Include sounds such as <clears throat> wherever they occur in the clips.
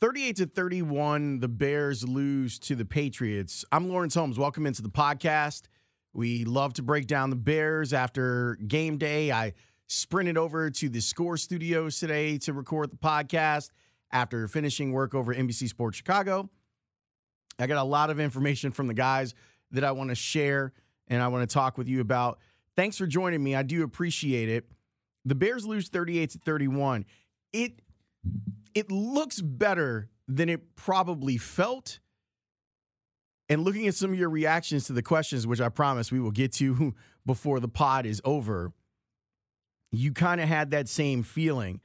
38 to 31, the Bears lose to the Patriots. I'm Lawrence Holmes. Welcome into the podcast. We love to break down the Bears after game day. I sprinted over to the Score Studios today to record the podcast after finishing work over NBC Sports Chicago. I got a lot of information from the guys that I want to share and I want to talk with you about. Thanks for joining me. I do appreciate it. The Bears lose 38 to 31. It it looks better than it probably felt. And looking at some of your reactions to the questions, which I promise we will get to <laughs> before the pod is over, you kind of had that same feeling.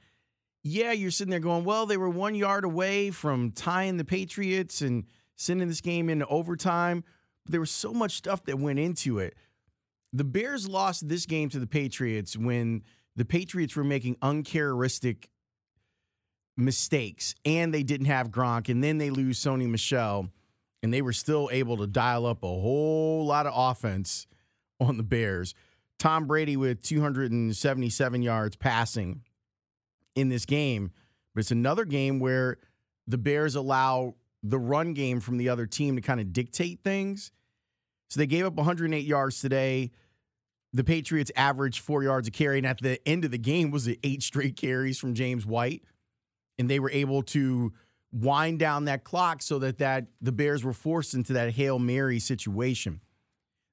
Yeah, you're sitting there going, well, they were one yard away from tying the Patriots and sending this game into overtime. But there was so much stuff that went into it. The Bears lost this game to the Patriots when the Patriots were making uncharacteristic mistakes and they didn't have Gronk, and then they lose Sony Michel and they were still able to dial up a whole lot of offense on the Bears. Tom Brady with 277 yards passing in this game, but it's another game where the Bears allow the run game from the other team to kind of dictate things. So they gave up 108 yards today. The Patriots averaged four yards a carry, and at the end of the game was the eight straight carries from James White and they were able to wind down that clock so that that the Bears were forced into that Hail Mary situation.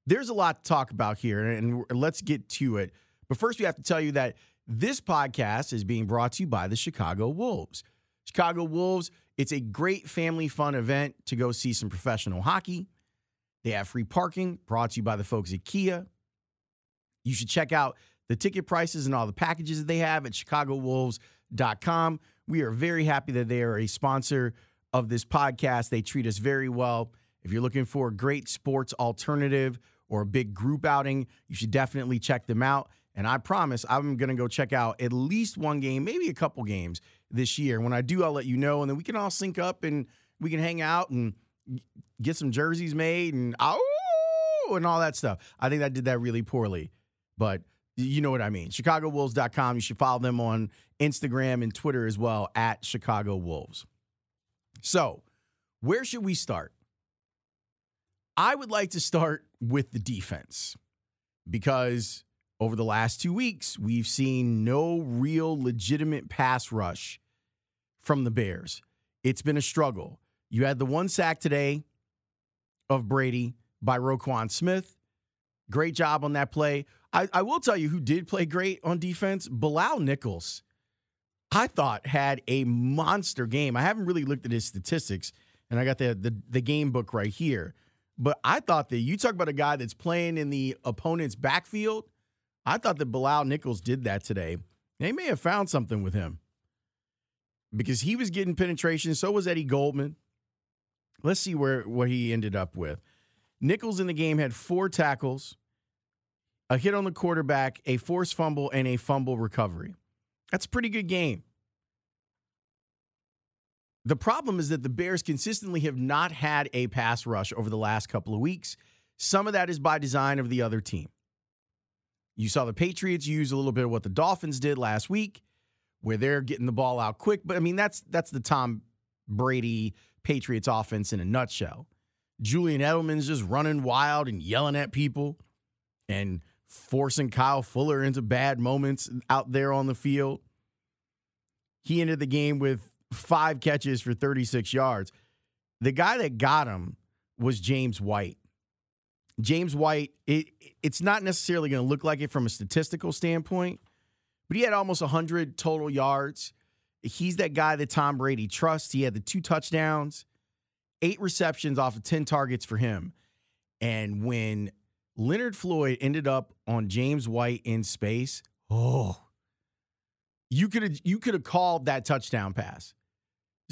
There's a lot to talk about here, and let's get to it. But first, we have to tell you that this podcast is being brought to you by the Chicago Wolves. Chicago Wolves, it's a great family fun event to go see some professional hockey. They have free parking brought to you by the folks at Kia. You should check out the ticket prices and all the packages that they have at chicagowolves.com. We are very happy that they are a sponsor of this podcast. They treat us very well. If you're looking for a great sports alternative or a big group outing, you should definitely check them out. And I promise I'm going to go check out at least one game, maybe a couple games this year. When I do, I'll let you know. And then we can all sync up and we can hang out and get some jerseys made and oh, and all that stuff. I think I did that really poorly. But you know what I mean. ChicagoWolves.com. You should follow them on Instagram and Twitter as well at Chicago Wolves. So, where should we start? I would like to start with the defense because over the last two weeks, we've seen no real legitimate pass rush from the Bears. It's been a struggle. You had the one sack today of Brady by Roquan Smith. Great job on that play. I, I will tell you who did play great on defense. Bilal Nichols, I thought had a monster game. I haven't really looked at his statistics, and I got the, the, the game book right here. But I thought that you talk about a guy that's playing in the opponent's backfield. I thought that Bilal Nichols did that today. They may have found something with him because he was getting penetration. So was Eddie Goldman. Let's see where what he ended up with. Nichols in the game had four tackles, a hit on the quarterback, a forced fumble, and a fumble recovery. That's a pretty good game. The problem is that the Bears consistently have not had a pass rush over the last couple of weeks. Some of that is by design of the other team. You saw the Patriots use a little bit of what the Dolphins did last week, where they're getting the ball out quick. But I mean, that's that's the Tom Brady Patriots offense in a nutshell. Julian Edelman's just running wild and yelling at people. And forcing Kyle Fuller into bad moments out there on the field. He ended the game with five catches for 36 yards. The guy that got him was James White. James White, it, it's not necessarily going to look like it from a statistical standpoint, but he had almost 100 total yards. He's that guy that Tom Brady trusts. He had the two touchdowns, eight receptions off of 10 targets for him. And when Leonard Floyd ended up on James White in space. Oh, you could have you could have called that touchdown pass.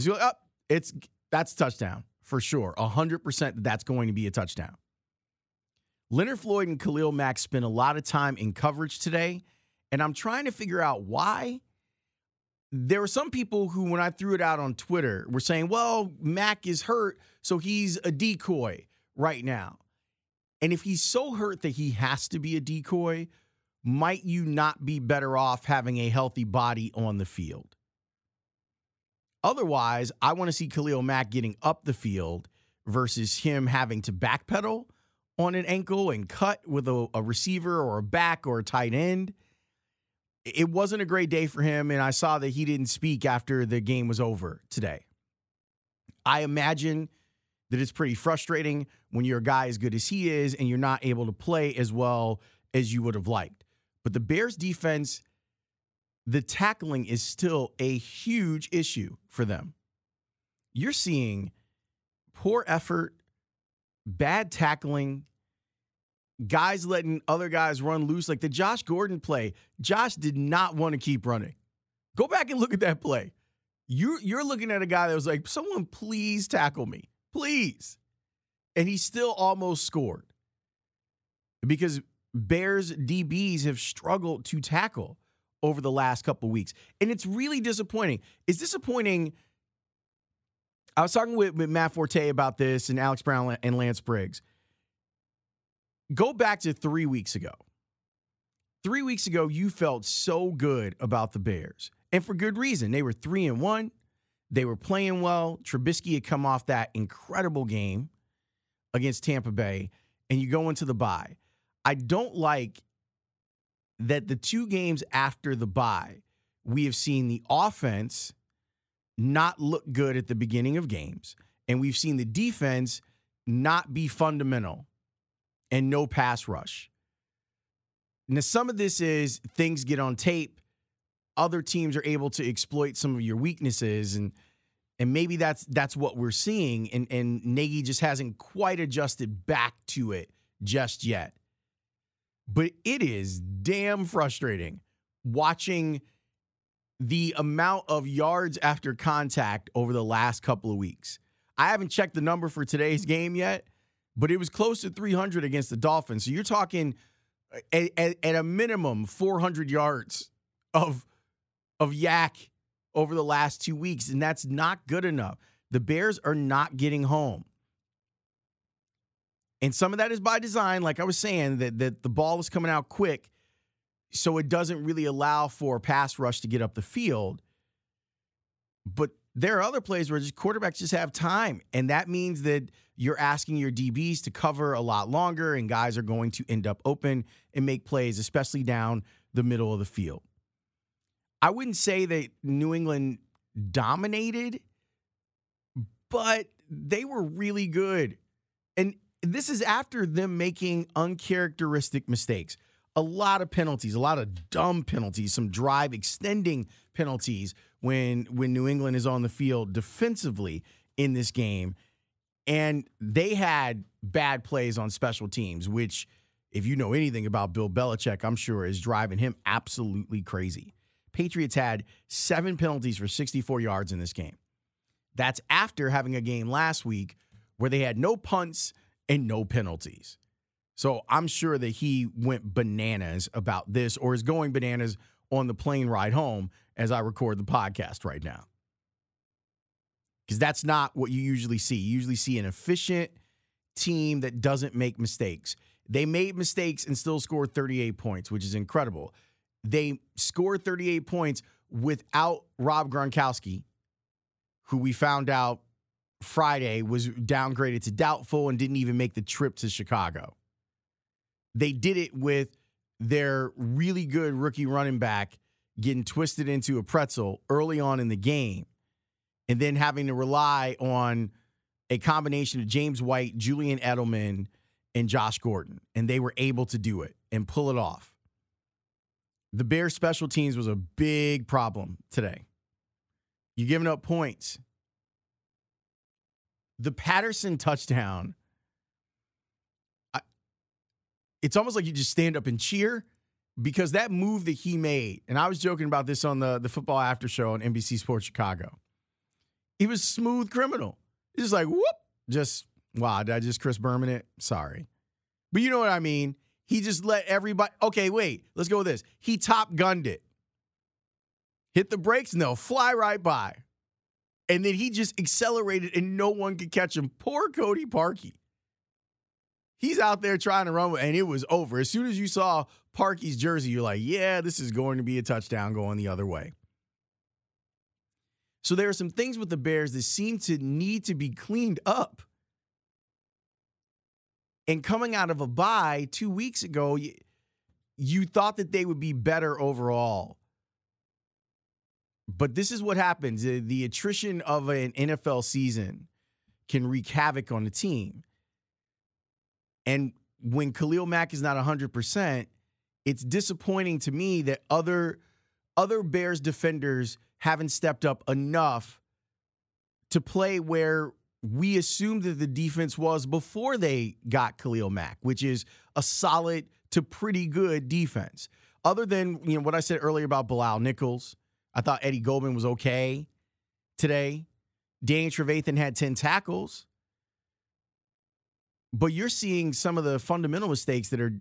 Go, oh, uh, it's that's touchdown for sure. hundred percent that's going to be a touchdown. Leonard Floyd and Khalil Mack spent a lot of time in coverage today, and I'm trying to figure out why. There were some people who, when I threw it out on Twitter, were saying, well, Mack is hurt, so he's a decoy right now. And if he's so hurt that he has to be a decoy, might you not be better off having a healthy body on the field? Otherwise, I want to see Khalil Mack getting up the field versus him having to backpedal on an ankle and cut with a, a receiver or a back or a tight end. It wasn't a great day for him, and I saw that he didn't speak after the game was over today. I imagine that it's pretty frustrating when you're a guy as good as he is and you're not able to play as well as you would have liked. But the Bears defense, the tackling is still a huge issue for them. You're seeing poor effort, bad tackling, guys letting other guys run loose. Like the Josh Gordon play, Josh did not want to keep running. Go back and look at that play. You're, you're looking at a guy that was like, someone please tackle me, please. And he still almost scored because Bears DBs have struggled to tackle over the last couple weeks. And it's really disappointing. It's disappointing. I was talking with, with Matt Forte about this and Alex Brown and Lance Briggs. Go back to three weeks ago. Three weeks ago, you felt so good about the Bears, and for good reason. They were three and one. They were playing well. Trubisky had come off that incredible game against Tampa Bay, and you go into the bye. I don't like that the two games after the bye, we have seen the offense not look good at the beginning of games, and we've seen the defense not be fundamental and no pass rush. Now, some of this is things get on tape. Other teams are able to exploit some of your weaknesses, and and maybe that's that's what we're seeing. And and Nagy just hasn't quite adjusted back to it just yet. But it is damn frustrating watching the amount of yards after contact over the last couple of weeks. I haven't checked the number for today's game yet, but it was close to 300 against the Dolphins. So you're talking at, at, at a minimum 400 yards of of YAC over the last two weeks, and that's not good enough. The Bears are not getting home. And some of that is by design, like I was saying, that, that the ball is coming out quick, so it doesn't really allow for pass rush to get up the field. But there are other plays where just quarterbacks just have time, and that means that you're asking your DBs to cover a lot longer, and guys are going to end up open and make plays, especially down the middle of the field. I wouldn't say that New England dominated, but they were really good. And this is after them making uncharacteristic mistakes. A lot of penalties, a lot of dumb penalties, some drive extending penalties when when New England is on the field defensively in this game. And they had bad plays on special teams, which, if you know anything about Bill Belichick, I'm sure is driving him absolutely crazy. Patriots had seven penalties for 64 yards in this game. That's after having a game last week where they had no punts and no penalties. So I'm sure that he went bananas about this or is going bananas on the plane ride home as I record the podcast right now. Because that's not what you usually see. You usually see an efficient team that doesn't make mistakes. They made mistakes and still scored 38 points, which is incredible. They scored 38 points without Rob Gronkowski, who we found out Friday was downgraded to doubtful and didn't even make the trip to Chicago. They did it with their really good rookie running back getting twisted into a pretzel early on in the game and then having to rely on a combination of James White, Julian Edelman, and Josh Gordon. And they were able to do it and pull it off. The Bears special teams was a big problem today. You're giving up points. The Patterson touchdown it's almost like you just stand up and cheer because that move that he made, and I was joking about this on the, the football after show on NBC Sports Chicago. He was smooth criminal. He's just like, whoop, just, wow, did I just Chris Berman it? Sorry. But you know what I mean? He just let everybody, okay, wait, let's go with this. He top gunned it, hit the brakes, they'll fly right by. And then he just accelerated and no one could catch him. Poor Cody Parkey. He's out there trying to run, and it was over. As soon as you saw Parkey's jersey, you're like, yeah, this is going to be a touchdown going the other way. So there are some things with the Bears that seem to need to be cleaned up. And coming out of a bye two weeks ago, you, you thought that they would be better overall. But this is what happens the, the attrition of an NFL season can wreak havoc on the team. And when Khalil Mack is not 100%, it's disappointing to me that other other Bears defenders haven't stepped up enough to play where we assumed that the defense was before they got Khalil Mack, which is a solid to pretty good defense. Other than you know what I said earlier about Bilal Nichols, I thought Eddie Goldman was okay today. Danny Trevathan had 10 tackles. But you're seeing some of the fundamental mistakes that are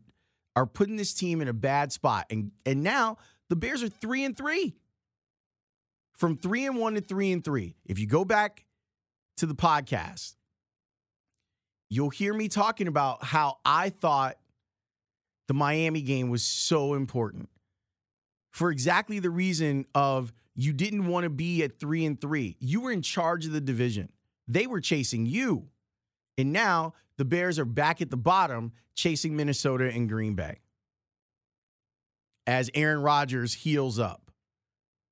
are putting this team in a bad spot. And and now the Bears are three and three. From three and one to three and three. If you go back to the podcast, you'll hear me talking about how I thought the Miami game was so important for exactly the reason of you didn't want to be at three and three. You were in charge of the division. They were chasing you. And now the Bears are back at the bottom chasing Minnesota and Green Bay. As Aaron Rodgers heals up,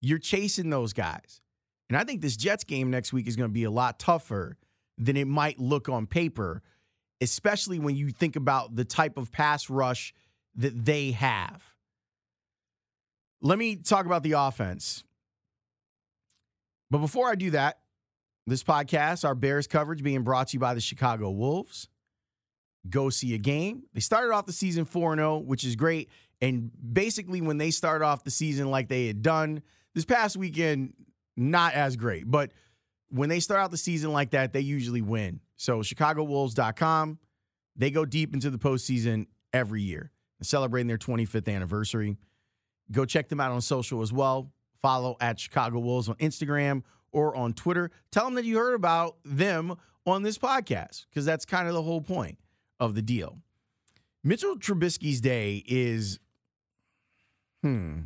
you're chasing those guys. And I think this Jets game next week is going to be a lot tougher than it might look on paper, especially when you think about the type of pass rush that they have. Let me talk about the offense. But before I do that, this podcast, our Bears coverage being brought to you by the Chicago Wolves. Go see a game. They started off the season 4 0, which is great. And basically, when they start off the season like they had done this past weekend, not as great. But when they start out the season like that, they usually win. So, ChicagoWolves.com, they go deep into the postseason every year, celebrating their 25th anniversary. Go check them out on social as well. Follow at Chicago Wolves on Instagram or on Twitter. Tell them that you heard about them on this podcast because that's kind of the whole point of the deal. Mitchell Trubisky's day is, hmm,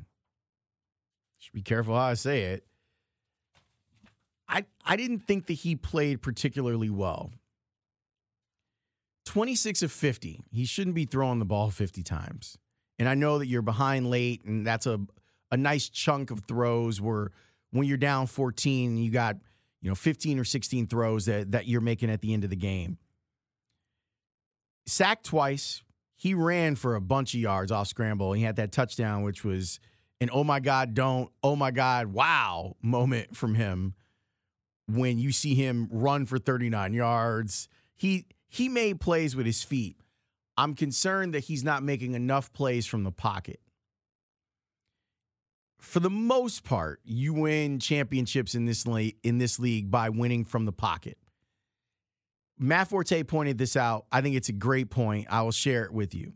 should be careful how I say it. I I didn't think that he played particularly well. 26 of 50. He shouldn't be throwing the ball 50 times. And I know that you're behind late, and that's a a nice chunk of throws where when you're down 14, you got you know 15 or 16 throws that that you're making at the end of the game. Sacked twice. He ran for a bunch of yards off scramble. He had that touchdown, which was an oh my God, don't, oh my God, wow moment from him when you see him run for 39 yards. He he made plays with his feet. I'm concerned that he's not making enough plays from the pocket. For the most part, you win championships in this le- in this league by winning from the pocket. Matt Forte pointed this out. I think it's a great point. I will share it with you.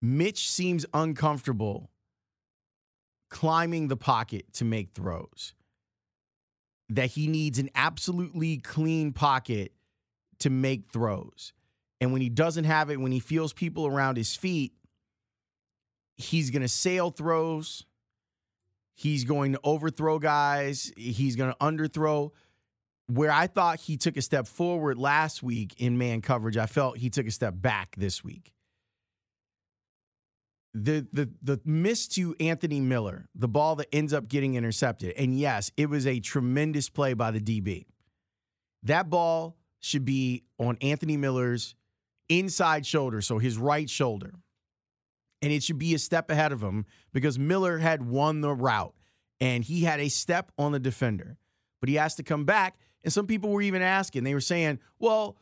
Mitch seems uncomfortable climbing the pocket to make throws. That he needs an absolutely clean pocket to make throws. And when he doesn't have it, when he feels people around his feet, he's going to sail throws. He's going to overthrow guys. He's going to underthrow where I thought he took a step forward last week in man coverage, I felt he took a step back this week. The the the miss to Anthony Miller, the ball that ends up getting intercepted. And yes, it was a tremendous play by the DB. That ball should be on Anthony Miller's inside shoulder, so his right shoulder. And it should be a step ahead of him because Miller had won the route and he had a step on the defender. But he has to come back and some people were even asking, they were saying, well,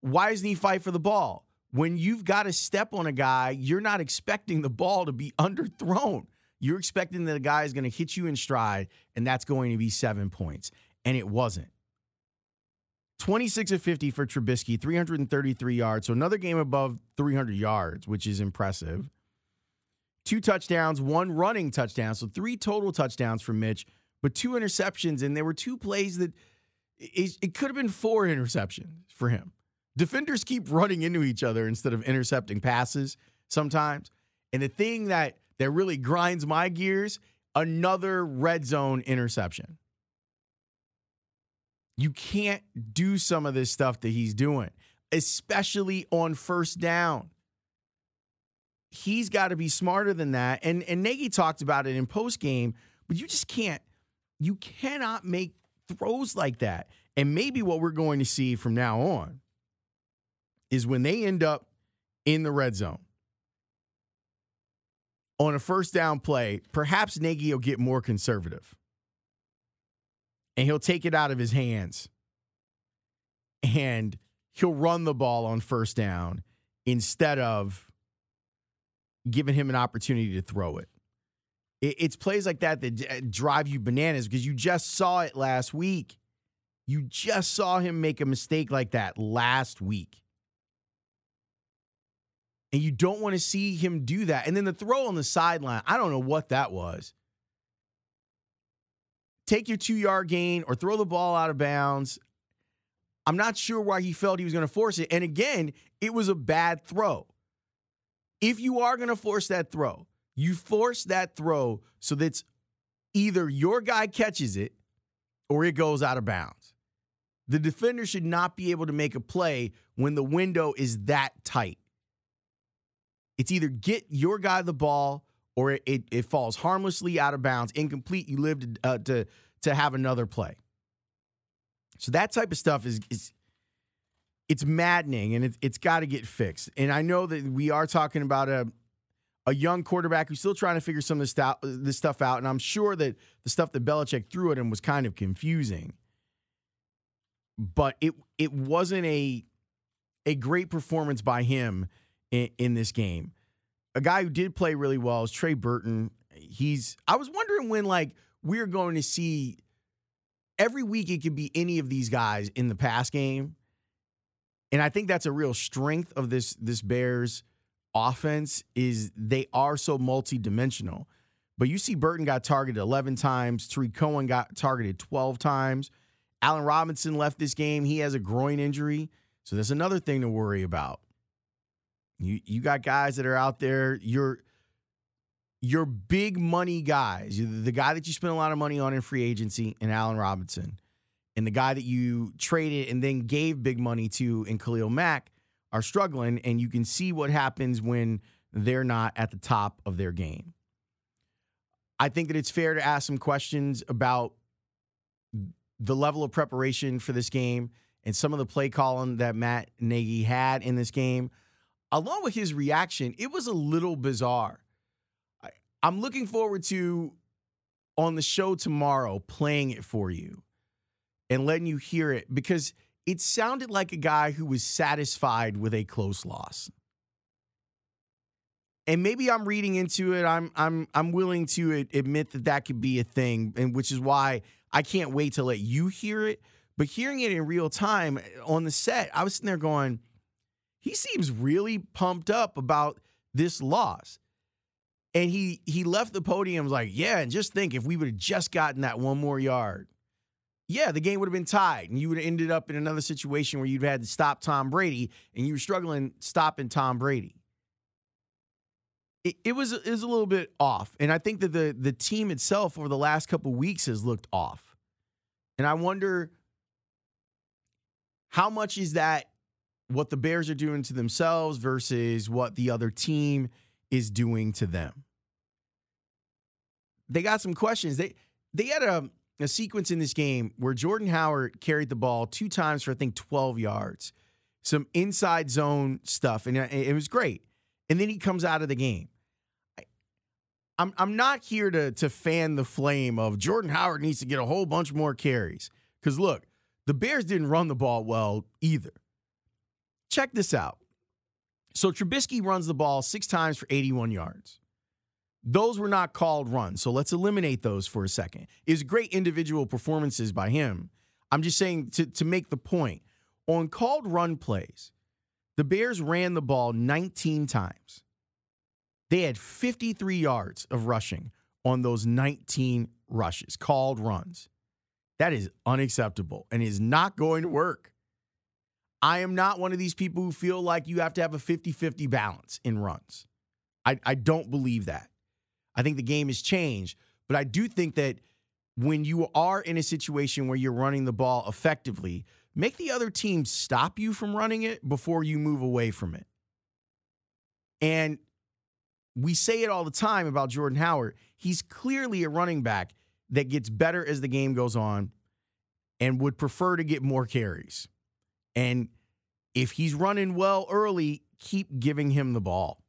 why doesn't he fight for the ball? When you've got to step on a guy, you're not expecting the ball to be <laughs> underthrown. You're expecting that a guy is going to hit you in stride, and that's going to be seven points. And it wasn't. 26 of 50 for Trubisky, 333 yards. So another game above 300 yards, which is impressive. Two touchdowns, one running touchdown. So three total touchdowns for Mitch, but two interceptions. And there were two plays that it, it could have been four interceptions for him. Defenders keep running into each other instead of intercepting passes sometimes. And the thing that that really grinds my gears, another red zone interception. You can't do some of this stuff that he's doing, especially on first down. He's got to be smarter than that. And and Nagy talked about it in post game, but you just can't you cannot make throws like that. And maybe what we're going to see from now on is when they end up in the red zone on a first down play, perhaps Nagy will get more conservative and he'll take it out of his hands and he'll run the ball on first down instead of giving him an opportunity to throw it. It's plays like that that uh, drive you bananas because you just saw it last week. You just saw him make a mistake like that last week. And you don't want to see him do that. And then the throw on the sideline, I don't know what that was. Take your two yard gain or throw the ball out of bounds. I'm not sure why he felt he was going to force it. And again, it was a bad throw. If you are going to force that throw, you force that throw so that either your guy catches it or it goes out of bounds. The defender should not be able to make a play when the window is that tight. It's either get your guy the ball or it, it, it falls harmlessly out of bounds, incomplete. You live to, uh, to, to have another play. So that type of stuff is, is it's maddening and it, it's got to get fixed. And I know that we are talking about a, a young quarterback who's still trying to figure some of this, st- this stuff out. And I'm sure that the stuff that Belichick threw at him was kind of confusing. But it it wasn't a a great performance by him in, in this game. A guy who did play really well is Trey Burton. He's I was wondering when like we're going to see every week it could be any of these guys in the pass game. And I think that's a real strength of this this Bears offense is they are so multidimensional. But you see Burton got targeted 11 times, Tarik Cohen got targeted 12 times. Allen Robinson left this game. He has a groin injury. So that's another thing to worry about. You you got guys that are out there. You're your big money guys, the guy that you spent a lot of money on in free agency and Allen Robinson, and the guy that you traded and then gave big money to in Khalil Mack are struggling, and you can see what happens when they're not at the top of their game. I think that it's fair to ask some questions about the level of preparation for this game and some of the play calling that Matt Nagy had in this game along with his reaction, it was a little bizarre. I, I'm looking forward to on the show tomorrow playing it for you and letting you hear it because it sounded like a guy who was satisfied with a close loss. And maybe I'm reading into it. I'm I'm I'm willing to admit that that could be a thing, and which is why I can't wait to let you hear it. But hearing it in real time eh, on the set, I was sitting there going, he seems really pumped up about this loss. And he he left the podium like, yeah, and just think if we would have just gotten that one more yard, yeah, the game would have been tied, and you would have ended up in another situation where you'd had to stop Tom Brady, and you were struggling stopping Tom Brady. It, it was it was a little bit off, and I think that the the team itself over the last couple weeks has looked off, and I wonder how much is that what the Bears are doing to themselves versus what the other team is doing to them. They got some questions. They they had a, a sequence in this game where Jordan Howard carried the ball two times for I think 12 yards. Some inside zone stuff and it was great. And then he comes out of the game. I'm I'm not here to to fan the flame of Jordan Howard needs to get a whole bunch more carries. Cuz look, the Bears didn't run the ball well either. Check this out. So Trubisky runs the ball six times for 81 yards. Those were not called runs. So let's eliminate those for a second. It's great individual performances by him. I'm just saying to, to make the point on called run plays, the Bears ran the ball 19 times. They had 53 yards of rushing on those 19 rushes, called runs. That is unacceptable and is not going to work. I am not one of these people who feel like you have to have a 50 50 balance in runs. I, I don't believe that. I think the game has changed, but I do think that when you are in a situation where you're running the ball effectively, make the other team stop you from running it before you move away from it. And we say it all the time about Jordan Howard. He's clearly a running back that gets better as the game goes on and would prefer to get more carries. And if he's running well early, keep giving him the ball.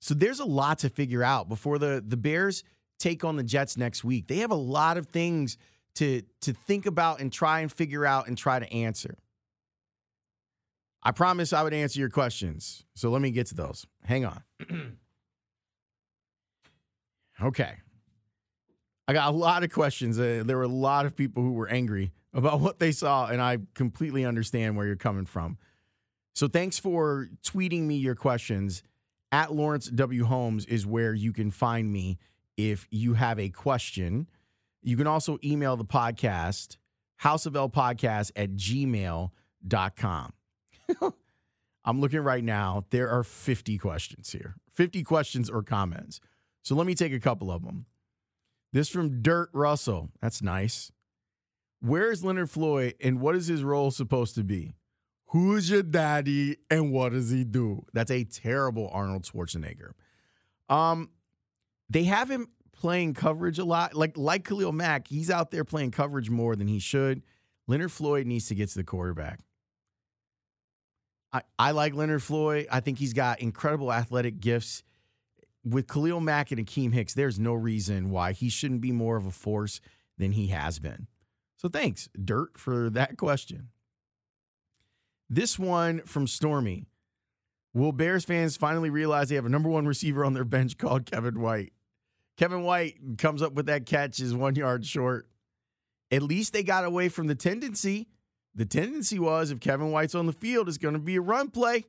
So there's a lot to figure out before the the Bears take on the Jets next week. They have a lot of things to to think about and try and figure out and try to answer. I promise I would answer your questions. So let me get to those. Hang on. <clears throat> okay. I got a lot of questions. Uh, there were a lot of people who were angry about what they saw, and I completely understand where you're coming from. So thanks for tweeting me your questions. At Lawrence W. Holmes is where you can find me if you have a question. You can also email the podcast, houseofl podcast at gmail.com. <laughs> I'm looking right now. There are 50 questions here, 50 questions or comments. So let me take a couple of them. This from Dirt Russell. That's nice. Where is Leonard Floyd and what is his role supposed to be? Who's your daddy and what does he do? That's a terrible Arnold Schwarzenegger. Um, they have him playing coverage a lot. Like like Khalil Mack, he's out there playing coverage more than he should. Leonard Floyd needs to get to the quarterback. I, I like Leonard Floyd. I think he's got incredible athletic gifts. With Khalil Mack and Akiem Hicks, there's no reason why he shouldn't be more of a force than he has been. So thanks, Dirt, for that question. This one from Stormy. Will Bears fans finally realize they have a number one receiver on their bench called Kevin White? Kevin White comes up with that catch is one yard short. At least they got away from the tendency the tendency was if Kevin White's on the field, it's going to be a run play.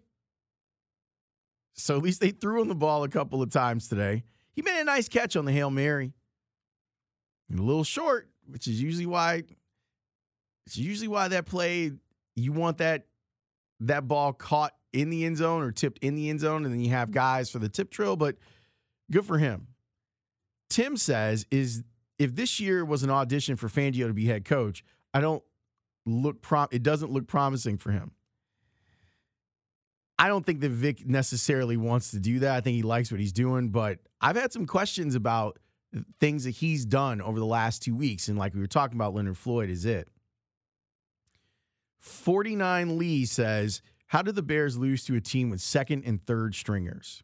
So at least they threw him the ball a couple of times today. He made a nice catch on the Hail Mary. And a little short, which is usually why it's usually why that play you want that that ball caught in the end zone or tipped in the end zone, and then you have guys for the tip drill, but good for him. Tim says, is if this year was an audition for Fangio to be head coach, I don't look prom- it doesn't look promising for him. I don't think that Vic necessarily wants to do that. I think he likes what he's doing, but I've had some questions about things that he's done over the last two weeks. And like we were talking about, Leonard Floyd is it. 49 Lee says, How did the Bears lose to a team with second and third stringers?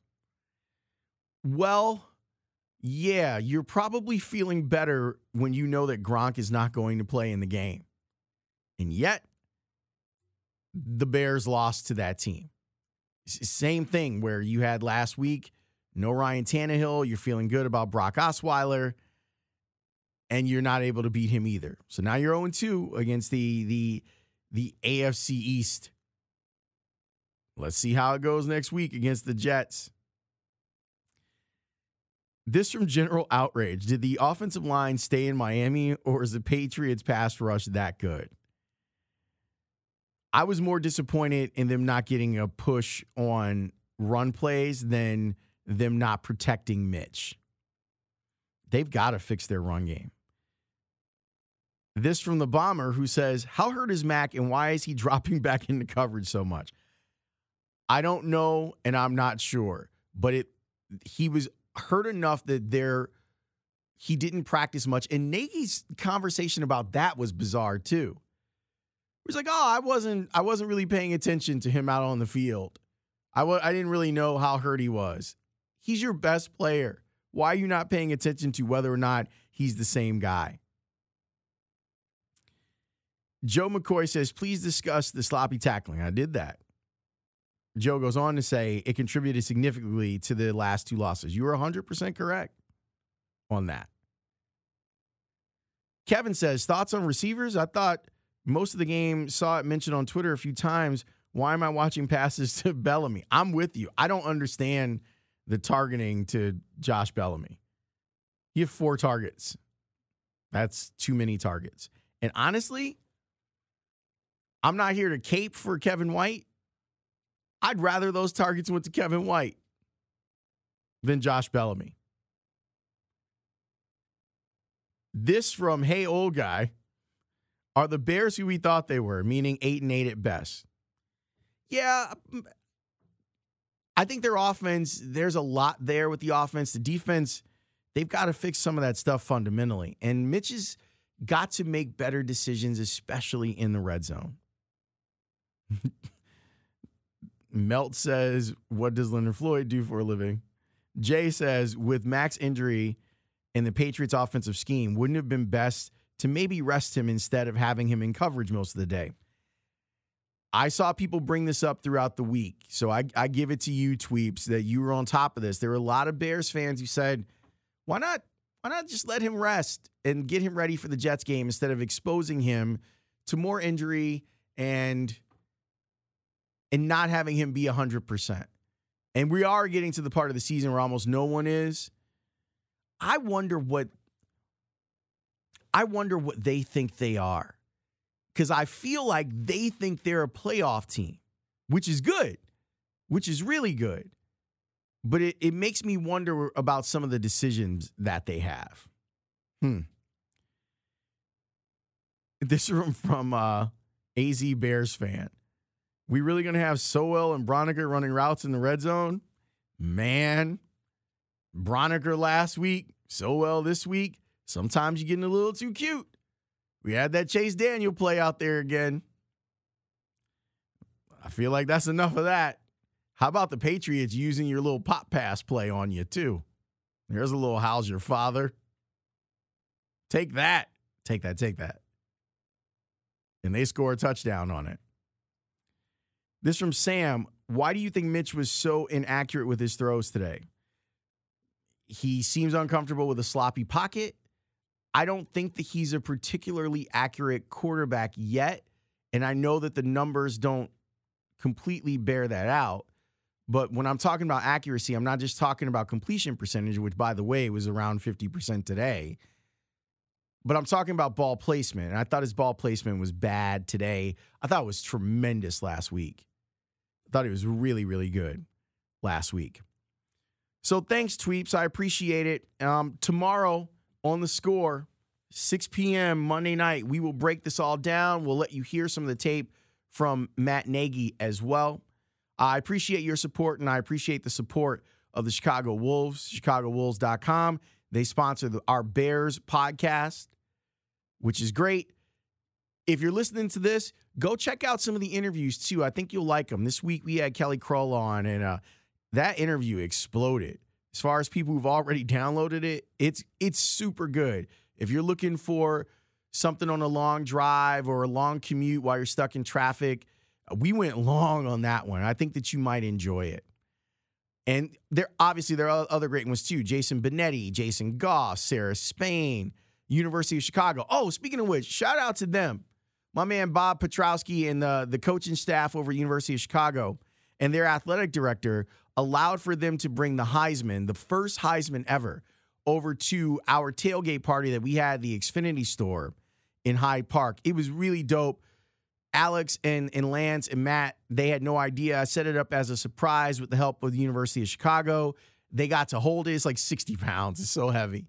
Well, yeah, you're probably feeling better when you know that Gronk is not going to play in the game. And yet, the Bears lost to that team. Same thing where you had last week, no Ryan Tannehill. You're feeling good about Brock Osweiler, and you're not able to beat him either. So now you're 0 2 against the, the, the AFC East. Let's see how it goes next week against the Jets. This from General Outrage. Did the offensive line stay in Miami, or is the Patriots pass rush that good? I was more disappointed in them not getting a push on run plays than them not protecting Mitch. They've got to fix their run game. This from the bomber who says, How hurt is Mack and why is he <laughs> dropping back into coverage so much? I don't know and I'm not sure, but it he was hurt enough that there he didn't practice much. And Nagy's conversation about that was bizarre too. He's like, oh, I wasn't, I wasn't really paying attention to him out on the field. I w- I didn't really know how hurt he was. He's your best player. Why are you not paying attention to whether or not he's the same guy? Joe McCoy says, please discuss the sloppy tackling. I did that. Joe goes on to say it contributed significantly to the last two losses. You were 100% correct on that. Kevin says, thoughts on receivers? I thought most of the game saw it mentioned on Twitter a few times. Why am I watching passes <laughs> to Bellamy? I'm with you. I don't understand the targeting to Josh Bellamy. You have four targets. That's too many targets. And honestly, I'm not here to cape for Kevin White. I'd rather those targets went to Kevin White than Josh Bellamy. This from Hey Old Guy are the Bears who we thought they were, meaning eight and eight at best. Yeah, I think their offense, there's a lot there with the offense. The defense, they've got to fix some of that stuff fundamentally. And Mitch has got to make better decisions, especially in the red zone. <laughs> Melt says, What does Leonard Floyd do for a living? Jay says, With Mack's injury and the Patriots' offensive scheme, wouldn't it have been best to maybe rest him instead of having him in coverage most of the day? I saw people bring this up throughout the week. So I, I give it to you, Tweeps, that you were on top of this. There were a lot of Bears fans who said, why not why not just let him rest and get him ready for the Jets game instead of exposing him to more injury and and not having him be 100%. And we are getting to the part of the season where almost no one is. I wonder what I wonder what they think they are because I feel like they think they're a playoff team, which is good, which is really good. But it, it makes me wonder about some of the decisions that they have. Hmm. <laughs> This room from uh, AZ Bears fan. We really gonna have Sowell and Braunecker running routes in the red zone? Man, Braunecker last week, Sowell this week. Sometimes you're getting a little too cute. We had that Chase Daniel play out there again. I feel like that's enough of that. How about the Patriots using your little pop pass play on you, too? There's a little how's your father? Take that. Take that. Take that. And they score a touchdown on it. This from Sam. Why do you think Mitch was so inaccurate with his throws today? He seems uncomfortable with a sloppy pocket. I don't think that he's a particularly accurate quarterback yet. And I know that the numbers don't completely bear that out. But when I'm talking about accuracy, I'm not just talking about completion percentage, which, by the way, was around 50% today. But I'm talking about ball placement. And I thought his ball placement was bad today. I thought it was tremendous last week. I thought it was really, really good last week. So thanks, Tweeps. I appreciate it. Um, tomorrow, on the score, 6 p.m. Monday night. We will break this all down. We'll let you hear some of the tape from Matt Nagy as well. I appreciate your support and I appreciate the support of the Chicago Wolves, chicagowolves.com. They sponsor the, our Bears podcast, which is great. If you're listening to this, go check out some of the interviews too. I think you'll like them. This week we had Kelly Crull on, and uh, that interview exploded as far as people who've already downloaded it, it's it's super good. If you're looking for something on a long drive or a long commute while you're stuck in traffic, uh, we went long on that one. I think that you might enjoy it. And there obviously there are other great ones too. Jason Benetti, Jason Goff, Sarah Spain, University of Chicago. Oh, speaking of which, shout out to them. My man Bob Petrowski and the, the coaching staff over University of Chicago and their athletic director allowed for them to bring the Heisman, the first Heisman ever, over to our tailgate party that we had the Xfinity store in Hyde Park. It was really dope. Alex and, and Lance and Matt, they had no idea. I set it up as a surprise with the help of the University of Chicago. They got to hold it. It's like 60 pounds. It's so heavy.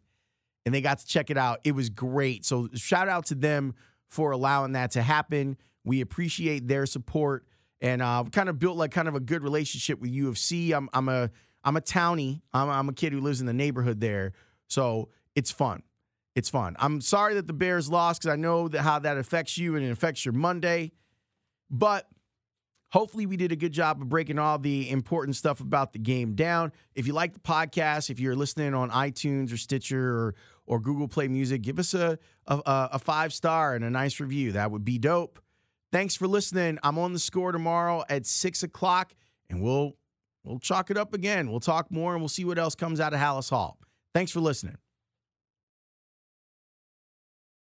And they got to check it out. It was great. So shout out to them for allowing that to happen. We appreciate their support and uh, kind of built like kind of a good relationship with U of C. I'm I'm a I'm a townie. I'm, I'm a kid who lives in the neighborhood there, so it's fun. It's fun. I'm sorry that the Bears lost because I know that how that affects you and it affects your Monday, but hopefully we did a good job of breaking all the important stuff about the game down. If you like the podcast, if you're listening on iTunes or Stitcher or or Google Play Music, give us a a, a five star and a nice review. That would be dope. Thanks for listening. I'm on the score tomorrow at six o'clock, and we'll we'll chalk it up again. We'll talk more and we'll see what else comes out of Halas Hall. Thanks for listening.